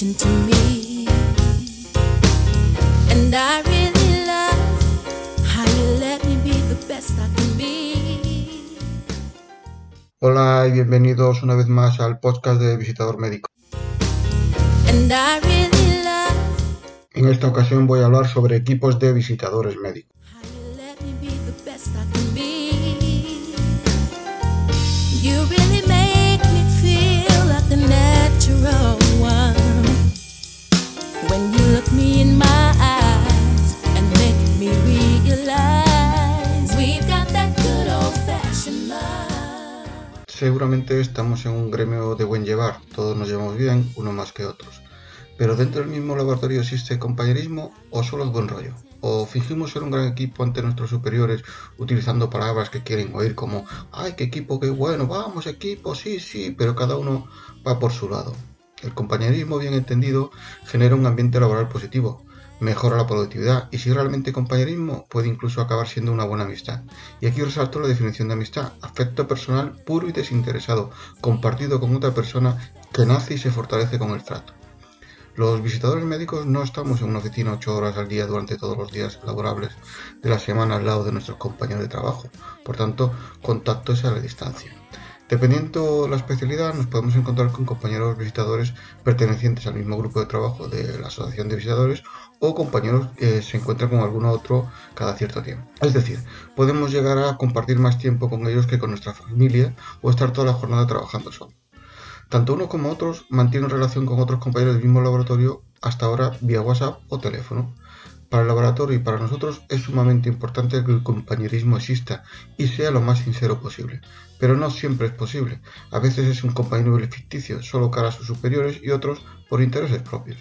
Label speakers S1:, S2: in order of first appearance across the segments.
S1: attention to me. And I really love how you let me be the best I can be.
S2: Hola y bienvenidos una vez más al podcast de Visitador Médico.
S1: And I really love
S2: En esta ocasión voy a hablar sobre equipos de visitadores médicos.
S1: how you let me be the best I can be. You really
S2: Seguramente estamos en un gremio de buen llevar, todos nos llevamos bien, uno más que otros. Pero dentro del mismo laboratorio existe compañerismo o solo es buen rollo. O fingimos ser un gran equipo ante nuestros superiores utilizando palabras que quieren oír como ¡ay, qué equipo, qué bueno! ¡Vamos, equipo! Sí, sí, pero cada uno va por su lado. El compañerismo bien entendido genera un ambiente laboral positivo, mejora la productividad y si realmente compañerismo puede incluso acabar siendo una buena amistad. Y aquí resalto la definición de amistad, afecto personal puro y desinteresado, compartido con otra persona que nace y se fortalece con el trato. Los visitadores médicos no estamos en una oficina 8 horas al día durante todos los días laborables de la semana al lado de nuestros compañeros de trabajo, por tanto, contacto es a la distancia. Dependiendo la especialidad, nos podemos encontrar con compañeros visitadores pertenecientes al mismo grupo de trabajo de la Asociación de Visitadores o compañeros que se encuentran con alguno otro cada cierto tiempo. Es decir, podemos llegar a compartir más tiempo con ellos que con nuestra familia o estar toda la jornada trabajando solo. Tanto unos como otros mantienen relación con otros compañeros del mismo laboratorio hasta ahora vía WhatsApp o teléfono. Para el laboratorio y para nosotros es sumamente importante que el compañerismo exista y sea lo más sincero posible. Pero no siempre es posible. A veces es un compañero ficticio, solo cara a sus superiores y otros por intereses propios.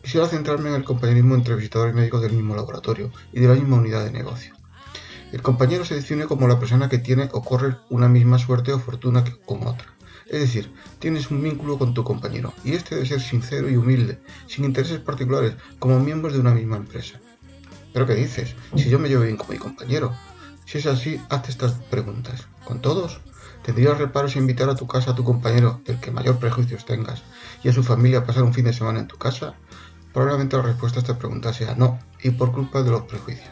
S2: Quisiera centrarme en el compañerismo entre visitadores médicos del mismo laboratorio y de la misma unidad de negocio. El compañero se define como la persona que tiene o corre una misma suerte o fortuna que con otra. Es decir, tienes un vínculo con tu compañero y este debe ser sincero y humilde, sin intereses particulares, como miembros de una misma empresa. ¿Pero qué dices? Si yo me llevo bien con mi compañero. Si es así, hazte estas preguntas. ¿Con todos? ¿Tendrías reparos en invitar a tu casa a tu compañero, del que mayor prejuicios tengas, y a su familia a pasar un fin de semana en tu casa? Probablemente la respuesta a esta pregunta sea no, y por culpa de los prejuicios.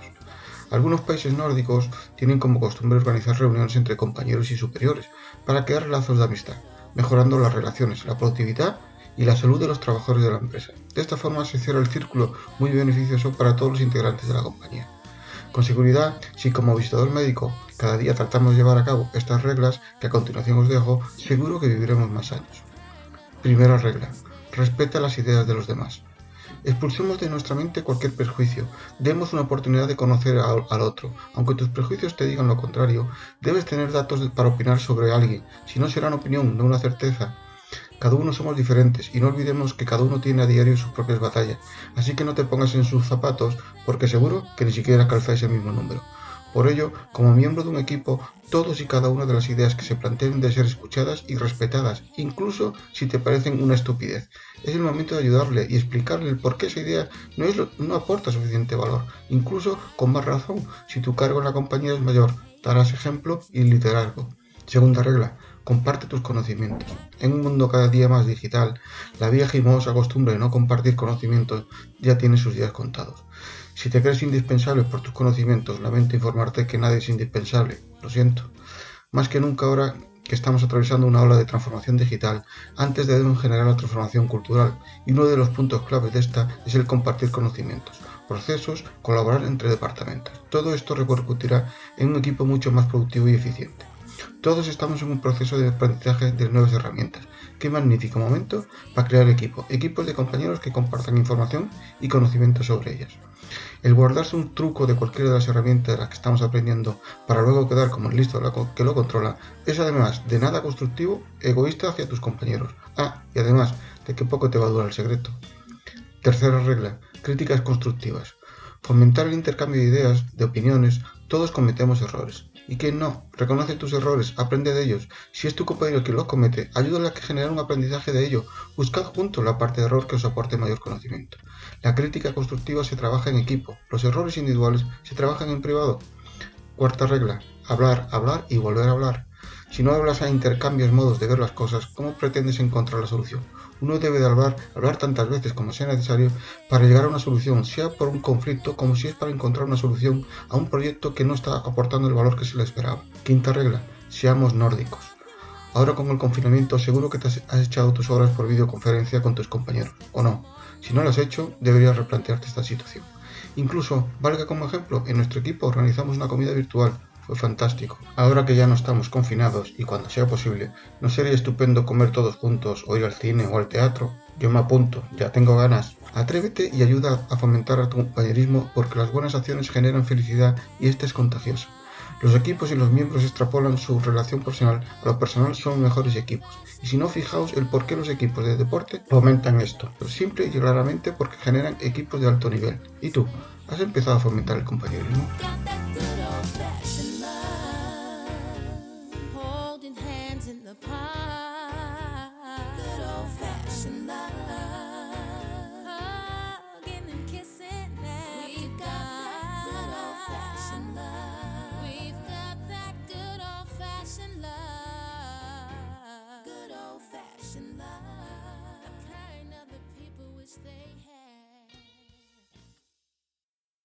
S2: Algunos países nórdicos tienen como costumbre organizar reuniones entre compañeros y superiores para crear lazos de amistad, mejorando las relaciones, la productividad y la salud de los trabajadores de la empresa. De esta forma se cierra el círculo muy beneficioso para todos los integrantes de la compañía. Con seguridad, si como visitador médico cada día tratamos de llevar a cabo estas reglas que a continuación os dejo, seguro que viviremos más años. Primera regla. Respeta las ideas de los demás. Expulsemos de nuestra mente cualquier prejuicio, demos una oportunidad de conocer al, otro. Aunque tus prejuicios te digan lo contrario, debes tener datos para opinar sobre alguien, si no será una opinión, no una certeza. Cada uno somos diferentes y no olvidemos que cada uno tiene a diario sus propias batallas, así que no te pongas en sus zapatos porque seguro que ni siquiera calzáis el mismo número. Por ello, como miembro de un equipo, todos y cada una de las ideas que se planteen deben ser escuchadas y respetadas, incluso si te parecen una estupidez. Es el momento de ayudarle y explicarle el por qué esa idea no, es no aporta suficiente valor, incluso con más razón, si tu cargo en la compañía es mayor, darás ejemplo y liderazgo. Segunda regla, comparte tus conocimientos. En un mundo cada día más digital, la vieja y mohosa costumbre de no compartir conocimientos ya tiene sus días contados. Si te crees indispensable por tus conocimientos, lamento informarte que nadie es indispensable. Lo siento. Más que nunca ahora que estamos atravesando una ola de transformación digital, antes debemos generar la transformación cultural, y uno de los puntos claves de esta es el compartir conocimientos, procesos, colaborar entre departamentos. Todo esto repercutirá en un equipo mucho más productivo y eficiente. Todos estamos en un proceso de aprendizaje de nuevas herramientas. Qué magnífico momento para crear equipo, equipos de compañeros que compartan información y conocimiento sobre ellas. El guardarse un truco de cualquiera de las herramientas de las que estamos aprendiendo para luego quedar como el listo que lo controla es además de nada constructivo, egoísta hacia tus compañeros. Ah, y además de que poco te va a durar el secreto. Tercera regla, críticas constructivas. Fomentar el intercambio de ideas, de opiniones, todos cometemos errores. ¿Y quién no? Reconoce tus errores, aprende de ellos. Si es tu compañero quien los comete, ayúdale a que genere un aprendizaje de ello. Buscad juntos la parte de error que os aporte mayor conocimiento. La crítica constructiva se trabaja en equipo, los errores individuales se trabajan en privado. Cuarta regla, hablar, hablar y volver a hablar. Si no hablas a intercambios modos de ver las cosas, ¿cómo pretendes encontrar la solución? Uno debe de hablar, hablar tantas veces como sea necesario para llegar a una solución, sea por un conflicto como si es para encontrar una solución a un proyecto que no está aportando el valor que se le esperaba. Quinta regla, seamos nórdicos. Ahora con el confinamiento seguro que te has echado tus horas por videoconferencia con tus compañeros, ¿o no? Si no lo has hecho, deberías replantearte esta situación. Incluso, valga como ejemplo, en nuestro equipo organizamos una comida virtual. Fue fantástico. Ahora que ya no estamos confinados y cuando sea posible, ¿no sería estupendo comer todos juntos o ir al cine o al teatro? Yo me apunto, ya tengo ganas. Atrévete y ayuda a fomentar tu compañerismo porque las buenas acciones generan felicidad y este es contagioso. Los equipos y los miembros extrapolan su relación profesional a lo personal son mejores equipos. Y si no, fijaos el por qué los equipos de deporte fomentan esto. Simple y claramente porque generan equipos de alto nivel. ¿Y tú? ¿Has empezado a fomentar el compañerismo?
S1: in the park.